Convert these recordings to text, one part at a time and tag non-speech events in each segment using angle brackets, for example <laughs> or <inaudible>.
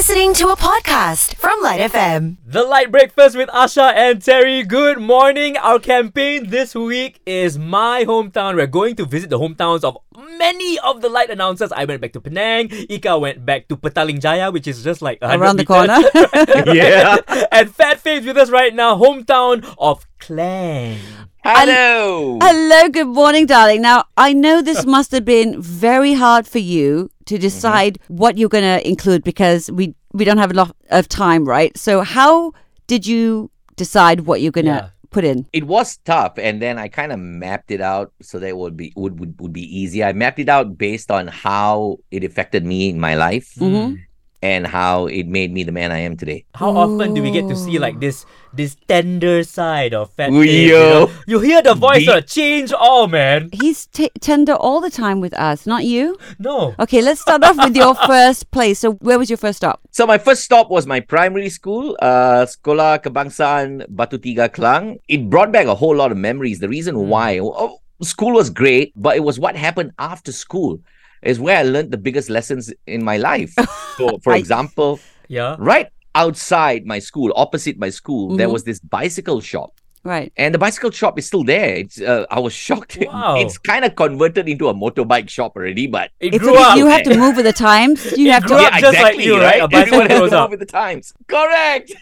listening to a podcast from Lite FM. The Lite Breakfast with Asha and Terry. Good morning. Our campaign this week is My Hometown. We're going to visit the hometowns of many of the Lite announcers. I went back to Penang. Ika went back to Petaling Jaya, which is just like Around the meters. corner. <laughs> <laughs> Yeah. and Fat Fabes with us right now, hometown of Klang. Hello. Hello, good morning, darling. Now, I know this <laughs> must have been very hard for you to Mm-hmm. decide what you're going to include because we we don't have a lot of time, right? So, how did you decide what you're going to Yeah. put in? It was tough, and then I kind of mapped it out so that it would be would, would would be easy. I mapped it out based on how it affected me in my life Mm-hmm. And how it made me the man I am today. How often do we get to see like this this tender side of Fat Ooh, Fave? You, know? you hear the voice Deep. uh, change all, man. He's t- tender all the time with us, not you. No. Okay, let's start off with your <laughs> first place. So, where was your first stop? So my first stop was my primary school, uh, Sekolah Kebangsaan Batu Tiga Klang. It brought back a whole lot of memories. The reason why oh, school was great, but it was what happened after school is where I learned the biggest lessons in my life. <laughs> so, for I- example, Yeah. right outside my school, opposite my school, there Mhm. was this bicycle shop. Right. And the bicycle shop is still there. It's uh, I was <laughs> shocked. Wow. It's kind of converted into a motorbike shop already, but It It's grew okay. up. You have to <laughs> move with the times. You have grew to. up just like you, right? A bicycle grows up. move with the times. Correct.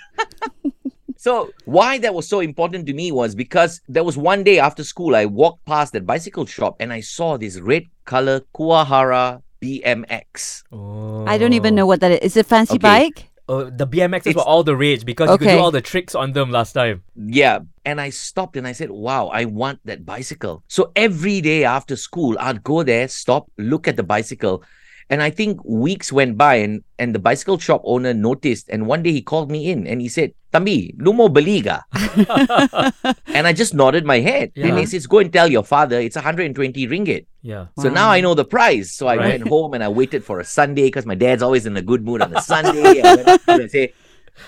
So why that was so important to me was because there was one day after school I walked past that bicycle shop and I saw this red color Kuwahara BMX. Oh. I don't even know what that is. Is it a fancy Okay. bike? Oh, the BMXs were all the rage because you could do all the tricks on them last time. Yeah. And I stopped and I said, wow, I want that bicycle. So every day after school, I'd go there, stop, look at the bicycle. And I think weeks went by and, and the bicycle shop owner noticed. And one day he called me in and he said, Tambi, lu mo beli ka?" <laughs> and I just nodded my head. And he says, go and tell your father it's 120 ringgit. Yeah. So now I know the price. So I Right. went home and I waited for a Sunday because my dad's always in a good mood on a <laughs> Sunday. And I went up to and say,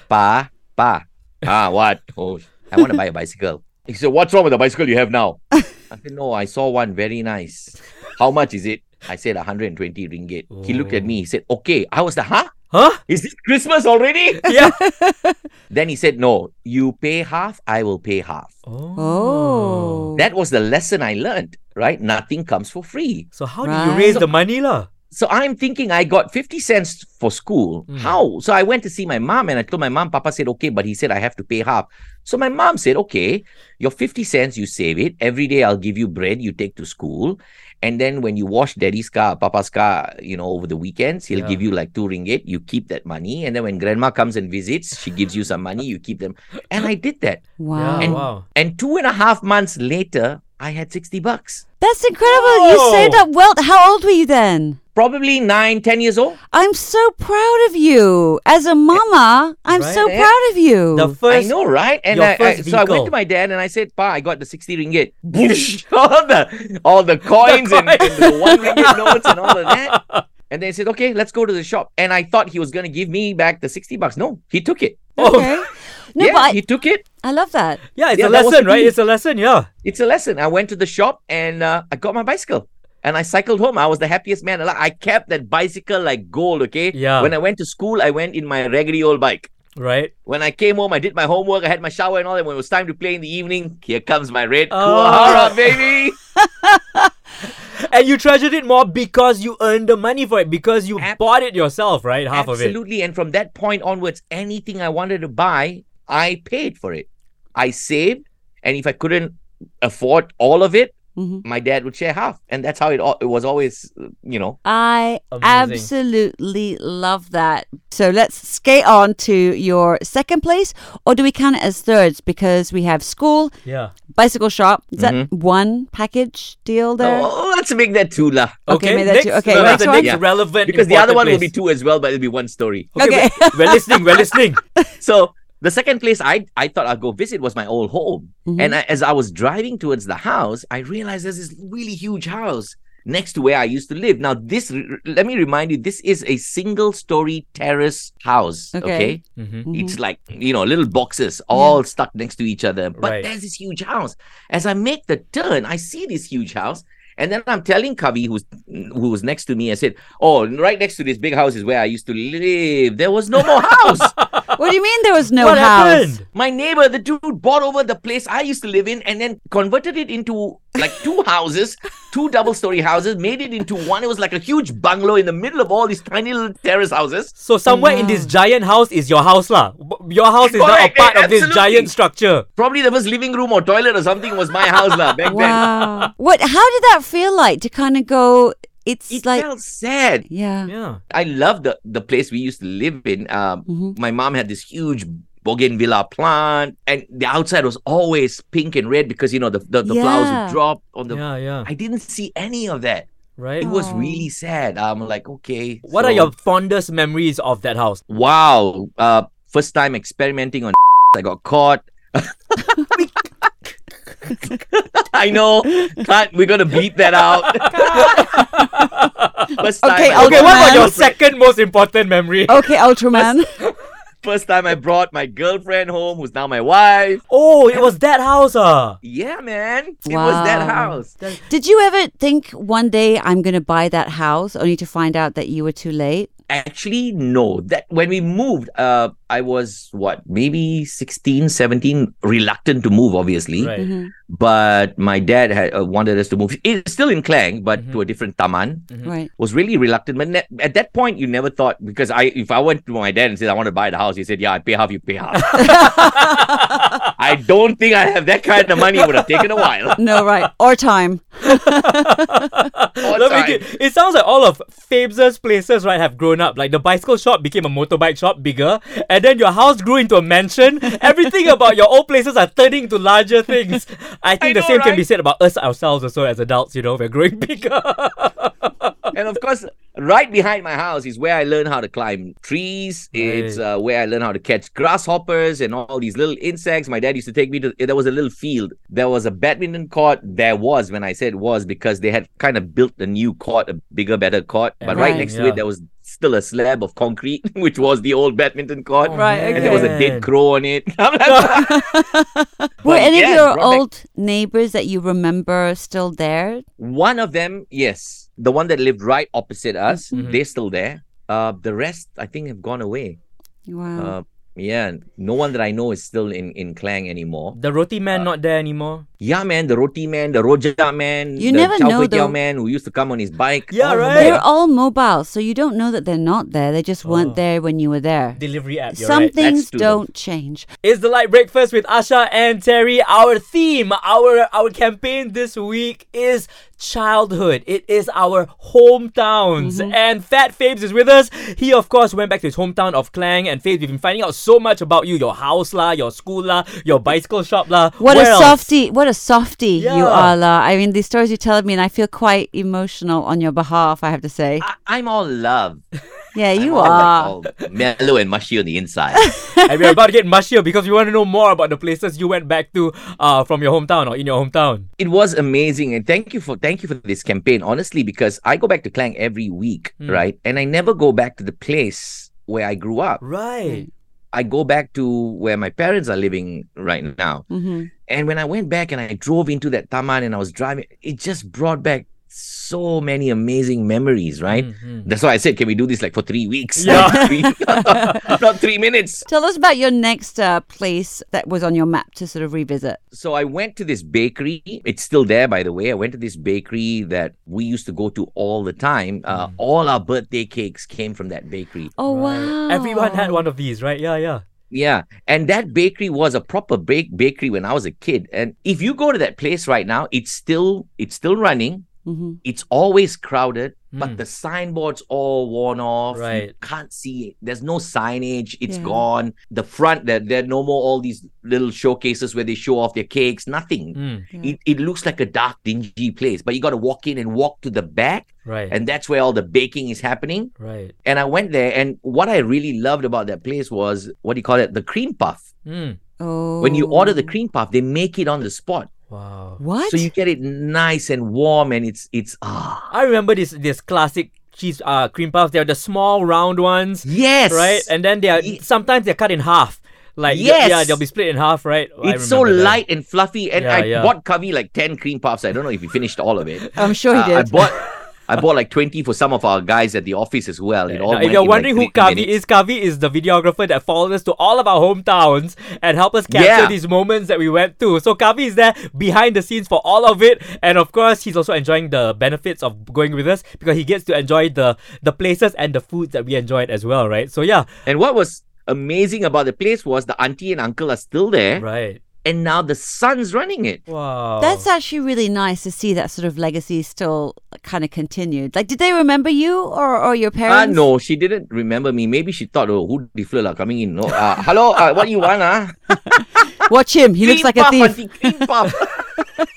Pa, Pa, ah, what? Oh, I want to buy a bicycle. He said, What's wrong with the bicycle you have now? I said, No, I saw one very nice. How much is it? I said 120 ringgit. He looked at me. He said, Okay. I was like, Huh? Huh? Is this Christmas already? <laughs> Yeah. <laughs> then he said, No, you pay half, I will pay half. Oh. That was the lesson I learned, right? Nothing comes for free. So how did you Right. raise the money lah? So I'm thinking I got 50 cents for school. Mm. How? So I went to see my mom and I told my mom, Papa said, okay, but he said I have to pay half. So my mom said, okay, your 50 cents, you save it. Every day I'll give you bread you take to school. And then when you wash daddy's car, papa's car, you know, over the weekends, he'll Yeah. give you like two ringgit. You keep that money. And then when grandma comes and visits, she gives you some money, you keep them. And I did that. Wow. Yeah, And- wow. And two and a half months later, I had 60 bucks. That's incredible. You Whoa. saved up wealth. How old were you then? Probably nine, ten years old. I'm so proud of you. As a mama, I'm so Right. proud of you. The first I know, right? And your I, I, first so I went to my dad and I said, Pa, I got the 60 ringgit. Boosh! <laughs> all the all the coins and, and the one ringgit notes and all of that. <laughs> And then he said, Okay, let's go to the shop. And I thought he was gonna give me back the 60 bucks. No, he took it. okay. No, <laughs> yeah, but I, he took it. I love that. Yeah, it's Yeah, a lesson, right? It's a lesson, yeah. It's a lesson. I went to the shop and uh, I got my bicycle. And I cycled home. I was the happiest man alive. I kept that bicycle like gold, okay? Yeah. When I went to school, I went in my raggedy old bike. Right? When I came home, I did my homework, I had my shower and all that. When it was time to play in the evening, here comes my red Oh. Kuwahara, baby. <laughs> And you treasured it more because you earned the money for it, because you Ab- bought it yourself, right? Half of it. Absolutely. And from that point onwards, anything I wanted to buy, I paid for it. I saved. And if I couldn't afford all of it, Mhm. my dad would share half. And that's how it, al- it was always, you know. I Amazing. absolutely love that. So let's skate on to your second place, or do we count it as thirds because we have school, Yeah. bicycle shop? Is that Mhm. one package deal there? Oh, let's make that two lah. Okay, make that next, two. Okay, so next that's the one. next Yeah. relevant Because the other important one will be two as well, but it'll be one story. Okay. we're, we're listening, we're listening. <laughs> So the second place I, I thought I'd go visit was my old home. Mhm. And I, as I was driving towards the house, I realized there's this really huge house next to where I used to live. Now, this, let me remind you, this is a single story terrace house. Okay. Okay. Mhm. Mhm. It's like, you know, little boxes all stuck next to each other. But Right. there's this huge house. As I make the turn, I see this huge house. And then I'm telling Kavi, who's who was next to me, I said, "Oh, right next to this big house is where I used to live. There was no more house. <laughs> What do you mean there was no what house? happened? My neighbor, the dude, bought over the place I used to live in, and then converted it into like two <laughs> houses, two double-story houses, made it into one. It was like a huge bungalow in the middle of all these tiny little terrace houses. So somewhere in this mm. giant house is your house lah. Your house is now a Correct, part of this giant structure. Probably the first living room or toilet or something was my house lah back <laughs> then. Wow. what? How did that feel like to kind of go? It's It like felt sad. yeah. Yeah. I love the the place we used to live in. Um, Mhm. My mom had this huge bougainvillea plant, and the outside was always pink and red because you know the the, the flowers Yeah. would drop on the. Yeah, yeah. I didn't see any of that. Right? It was Aw. really sad. I'm like, okay. What are your fondest memories of that house? Wow. Uh, first time experimenting on. <laughs> I got caught. <laughs> I know. Can't. We're gonna beat that <laughs> out. first time. Okay, I Okay, what about your second most important memory? Okay, Ultraman. <laughs> First time I brought my girlfriend home, who's now my wife. Oh, it was that house, ah. Yeah, man. It was that house. Did you ever think one day I'm going to buy that house only to find out that you were too late? Actually, no. That when we moved, uh, I was what, maybe 16, 17, reluctant to move, obviously. Right. Mhm. But my dad had uh, wanted us to move. It's still in Klang, but Mm-hmm. to a different taman. Right. Was really reluctant. But ne- at that point, you never thought because I, if I went to my dad and said I want to buy the house, he said, "Yeah, I pay half, you pay half." <laughs> <laughs> I don't think I have that kind of money. It would have taken a while. <laughs> No, right. Or time. <laughs> All time. get- it sounds like all of Fabes' places, right, have grown up. Like the bicycle shop became a motorbike shop, bigger, and then your house grew into a mansion. Everything <laughs> about your old places are turning into larger things. I think I the know, same can be said about us ourselves also as adults, you know, we're growing bigger. And of course, right behind my house is where I learned how to climb trees. It's uh, where I learned how to catch grasshoppers and all these little insects. My dad used to take me to. There was a little field. There was a badminton court. There was when I said was because they had kind of built a new court, a bigger, better court. But right, Right. next to it, there was still a slab of concrete, <laughs> which was the old badminton court. Right, And there was a dead crow on it. <laughs> <laughs> Were any of your brought back- old neighbors that you remember still there? One of them, yes, the one that lived right opposite us, Mhm. they're still there. Uh, the rest, I think, have gone away. Wow. Uh, yeah, no one that I know is still in in Klang anymore. the roti man uh, not there anymore. Yeah, man, the roti man, the roja man, You the never chow know, kway teow though. man who used to come on his bike. Yeah, all of them right. They're all mobile, so you don't know that they're not there. They just Oh. weren't there when you were there. Delivery app, you're Some right. things don't change. It's the Lite breakfast with Asha and Terry. Our theme, our our campaign this week is childhood. It is our hometowns. Mm-hmm. And Fat Fabes is with us. He of course went back to his hometown of Klang and Fabes, we've been finding out so much about you, your house lah, your school lah, your bicycle shop lah. What Where a else? softie! What a softie you Yeah. are, La. I mean, these stories you tell me, and I feel quite emotional on your behalf. I have to say, I, I'm all love. yeah, you I'm all, are. like, all mellow and mushy on the inside. <laughs> and we're about to get mushier because we want to know more about the places you went back to uh, from your hometown or in your hometown. it was amazing, and thank you for thank you for this campaign. Honestly, because I go back to Klang every week, Hmm. right, and I never go back to the place where I grew up. Right. I go back to where my parents are living right now. hmm And when I went back and I drove into that taman and I was driving, it just brought back so many amazing memories, right? Mhm. That's why I said, can we do this like for three weeks? Yeah. Not <laughs> three, <laughs> not three minutes. Tell us about your next uh, place that was on your map to sort of revisit. So I went to this bakery. It's still there, by the way. I went to this bakery that we used to go to all the time. Uh, Mm. All our birthday cakes came from that bakery. Oh Right. wow! Everyone had one of these, right? Yeah, yeah. Yeah, and that bakery was a proper bake bakery when I was a kid. And if you go to that place right now, it's still it's still running. Hmm It's always crowded, but Mm. the signboards all worn off. You Right. can't see it. There's no signage. It's Yeah. gone. The front, there, there are no more all these little showcases where they show off their cakes. Nothing. Mm, Yeah. It, it looks like a dark, dingy place, but you got to walk in and walk to the back, right. and that's where all the baking is happening. right. And I went there, and what I really loved about that place was what do you call it? The cream puff. Mm. Oh, When you order the cream puff, they make it on the spot, Wow. what? so you get it nice and warm, and it's it's ah I remember this this classic cheese uh cream puffs. They're the small round ones, yes, right? And then they are Ye- sometimes they're cut in half. Like th- Yes. yeah, they'll be split in half, right? I It's so that. light and fluffy, and Yeah, I yeah. bought Kavi like ten cream puffs. I don't know if he finished all of it. I'm sure he Uh, I did. bought, <laughs> I bought like twenty for some of our guys at the office as well. All Now, if you're in, like, wondering who Kavi minutes. is, Kavi is the videographer that followed us to all of our hometowns and helped us capture Yeah. these moments that we went to. So Kavi is there behind the scenes for all of it, and of course, he's also enjoying the benefits of going with us because he gets to enjoy the the places and the foods that we enjoyed as well, right? So yeah, And what was amazing about the place was the auntie and uncle are still there, right. And now the son's running it. Wow. That's actually really nice to see that sort of legacy still kind of continued. Like, did they remember you or, or your Ah, parents? no, she didn't remember me. Maybe she thought, oh, who the flirt are coming in? No, uh, hello, uh, what you want, ah? <laughs> Watch him. He looks like a thief. auntie, cream puff.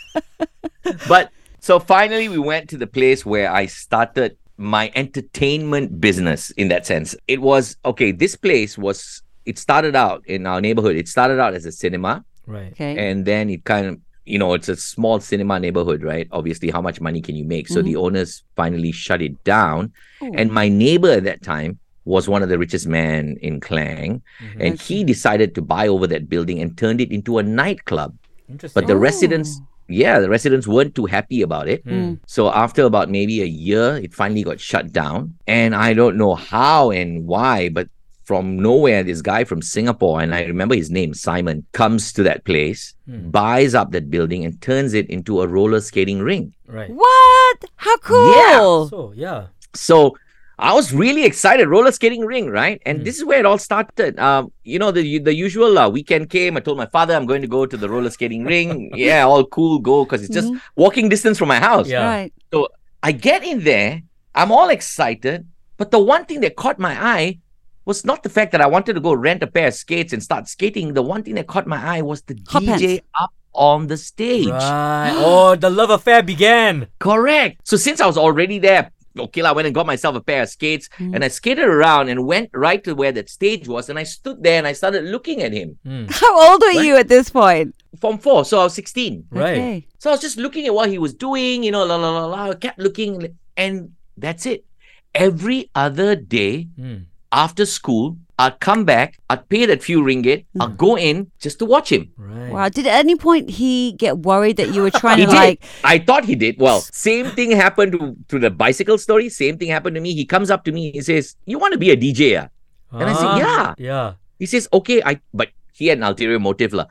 <laughs> but so finally, we went to the place where I started my entertainment business in that sense. It was okay, this place was, it started out in our neighborhood. It started out as a cinema, right. Okay. and then it kind of, you know, it's a small cinema neighborhood, right? Obviously, how much money can you make? So the owners finally shut it down. Ooh. And my neighbor at that time was one of the richest men in Klang. And he decided to buy over that building and turned it into a nightclub. Interesting. But the residents, yeah, the residents weren't too happy about it. Mm. So after about maybe a year, it finally got shut down. And I don't know how and why, but from nowhere, this guy from Singapore, and I remember his name, Simon, comes to that place, buys up that building, and turns it into a roller skating ring. right. What? How cool. Yeah. So yeah. So I was really excited. Roller skating ring, right? And Hmm. this is where it all started. Um, you know, the the usual uh, weekend came. I told my father I'm going to go to the roller skating ring. <laughs> Yeah, all cool, go because it's just walking distance from my house. Yeah. Right. So I get in there. I'm all excited, but the one thing that caught my eye was not the fact that I wanted to go rent a pair of skates and start skating. The one thing that caught my eye was the Hot DJ pants. up on the stage. Right. <gasps> Oh, the love affair began. Correct. So since I was already there, okay, I went and got myself a pair of skates and I skated around and went right to where that stage was. And I stood there and I started looking at him. <laughs> How old are you at this point? Form four, so I was 16. Right. Okay. So I was just looking at what he was doing, you know, la la la la. I kept looking, and that's it. Every other day Mm. After school, I'd come back, I'd pay that few ringgit, I'd go in just to watch him. Right. Wow. Did at any point he get worried that you were trying He to did. like? I thought he did. Well, same thing happened to, to the bicycle story. Same thing happened to me. He comes up to me. He says, "You want to be a DJ?" ah?" And I said, Ah, "Yeah." Yeah. He says, "Okay." I but he had an ulterior motive, lah.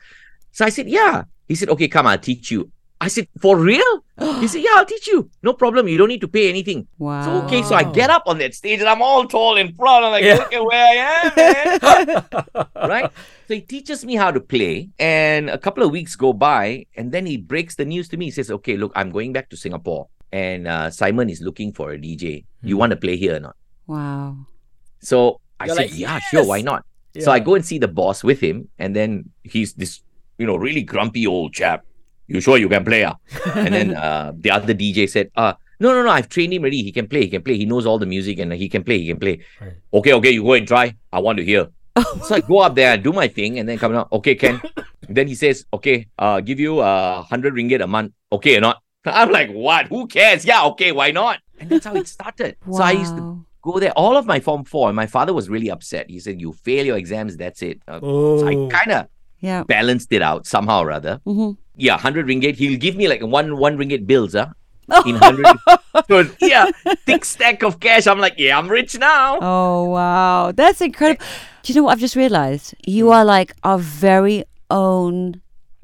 So I said, "Yeah." He said, "Okay, come, I'll teach you." I said, "For real?" <gasps> he said, "Yeah, I'll teach you. No problem. You don't need to pay anything." Wow. So okay, so I get up on that stage and I'm all tall in front. I'm like, Yeah. look at where I am, man. <laughs> right? So he teaches me how to play, and a couple of weeks go by, and then he breaks the news to me. He says, "Okay, look, I'm going back to Singapore, and uh, Simon is looking for a DJ. You want to play here or not?" Wow. So I You're said, like, "Yeah, sure, why "Yes!" not?" So I go and see the boss with him, and then he's this, you know, really grumpy old chap. You sure you can play? Ah? <laughs> and then uh, the other DJ said, uh, no, no, no, I've trained him already. He can play. He can play. He knows all the music and he can play. He can play. Right. Okay, okay, you go and try. I want to hear. <laughs> so I go up there, do my thing, and then come out. Okay, Ken. <laughs> then he says, okay, uh, give you a uh, hundred ringgit a month. Okay or not? I'm like, what? Who cares? Yeah, okay, why not? And that's how it started. Wow. So I used to go there. All of my form four, and my father was really upset. He said, "You fail your exams, that's it." Uh, Oh. So I kind of Yeah. balanced it out somehow or other. hmm Yeah, hundred ringgit. He'll give me like one one ringgit bills, huh? Ah, <laughs> in hundred. so yeah, thick stack of cash. I'm like, yeah, I'm rich now. Oh wow, that's incredible. Do you know what I've just realized? You hmm. are like our very own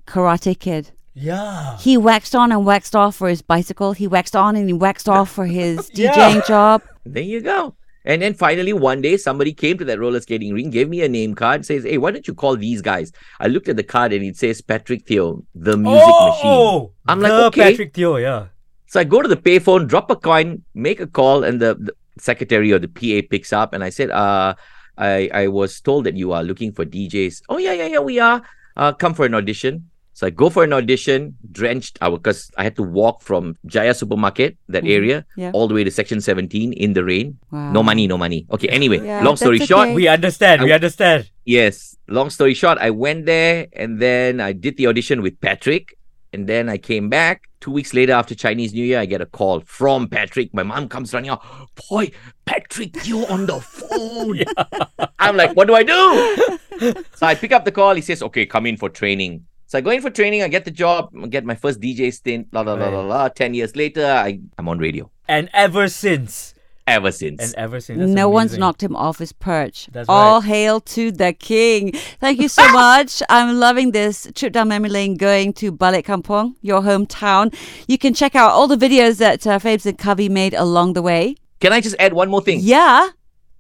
karate kid. Yeah. He waxed on and waxed off for his bicycle. He waxed on and he waxed off for his <laughs> Yeah. DJing job. There you go. And then finally, one day, somebody came to that roller skating ring, gave me a name card, says, "Hey, why don't you call these guys?" I looked at the card and it says Patrick Teoh, the music machine. oh, I'm like, okay. Patrick Teoh, yeah. So I go to the payphone, drop a coin, make a call, and the, the secretary or the PA picks up, and I said, "Uh, I I was told that you are looking for DJs. Oh yeah, yeah, yeah, we are. Uh, come for an audition." So I go for an audition, drenched, I because I had to walk from Jaya Supermarket, that mm-hmm. area, Yeah. all the way to Section 17 in the rain. Wow. No money, no money. Okay, anyway, Yeah, long story that's short. We understand. We understand. Yes. Long story short, I went there and then I did the audition with Patrick. And then I came back. Two weeks later, after Chinese New Year, I get a call from Patrick. My mom comes running out. Boy, Patrick, you on the phone. <laughs> I'm like, what do I do? so I pick up the call. He says, "Okay, come in for training." So I go in for training. I get the job. I get my first DJ stint. La la la la Right. la. Ten years later, I I'm on radio. And ever since. Ever since. And ever since. That's no one's knocked him off his perch. That's All right. hail to the king. Thank you so <laughs> much. I'm loving this trip down memory lane going to Balik Kampong, your hometown. You can check out all the videos that uh, Fabes and Kavi made along the way. Can I just add one more thing? Yeah.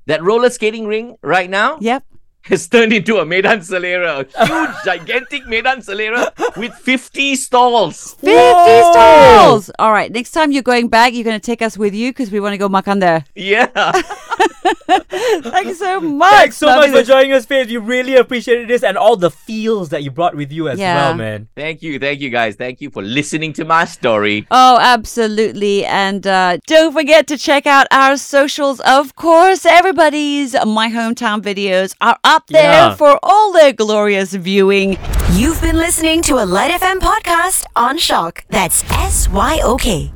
That roller skating ring right now Yep. <laughs> has turned into a Medan Selera, a huge, <laughs> gigantic Medan Selera with 50 stalls. 50 Whoa! stalls. All right. Next time you're going back, you're going to take us with you because we want to go makan there. Yeah. <laughs> Thank you so much. Thanks so Lovely much for this- joining us, Faith. You really appreciated this and all the feels that you brought with you as Yeah. well, man. thank you. Thank you, guys. Thank you for listening to my story. Oh, absolutely. And uh, don't forget to check out our socials. Of course, everybody's My Hometown videos are up there Yeah. for all their glorious viewing. You've been listening to a Lite FM podcast on SYOK. That's S Y O K.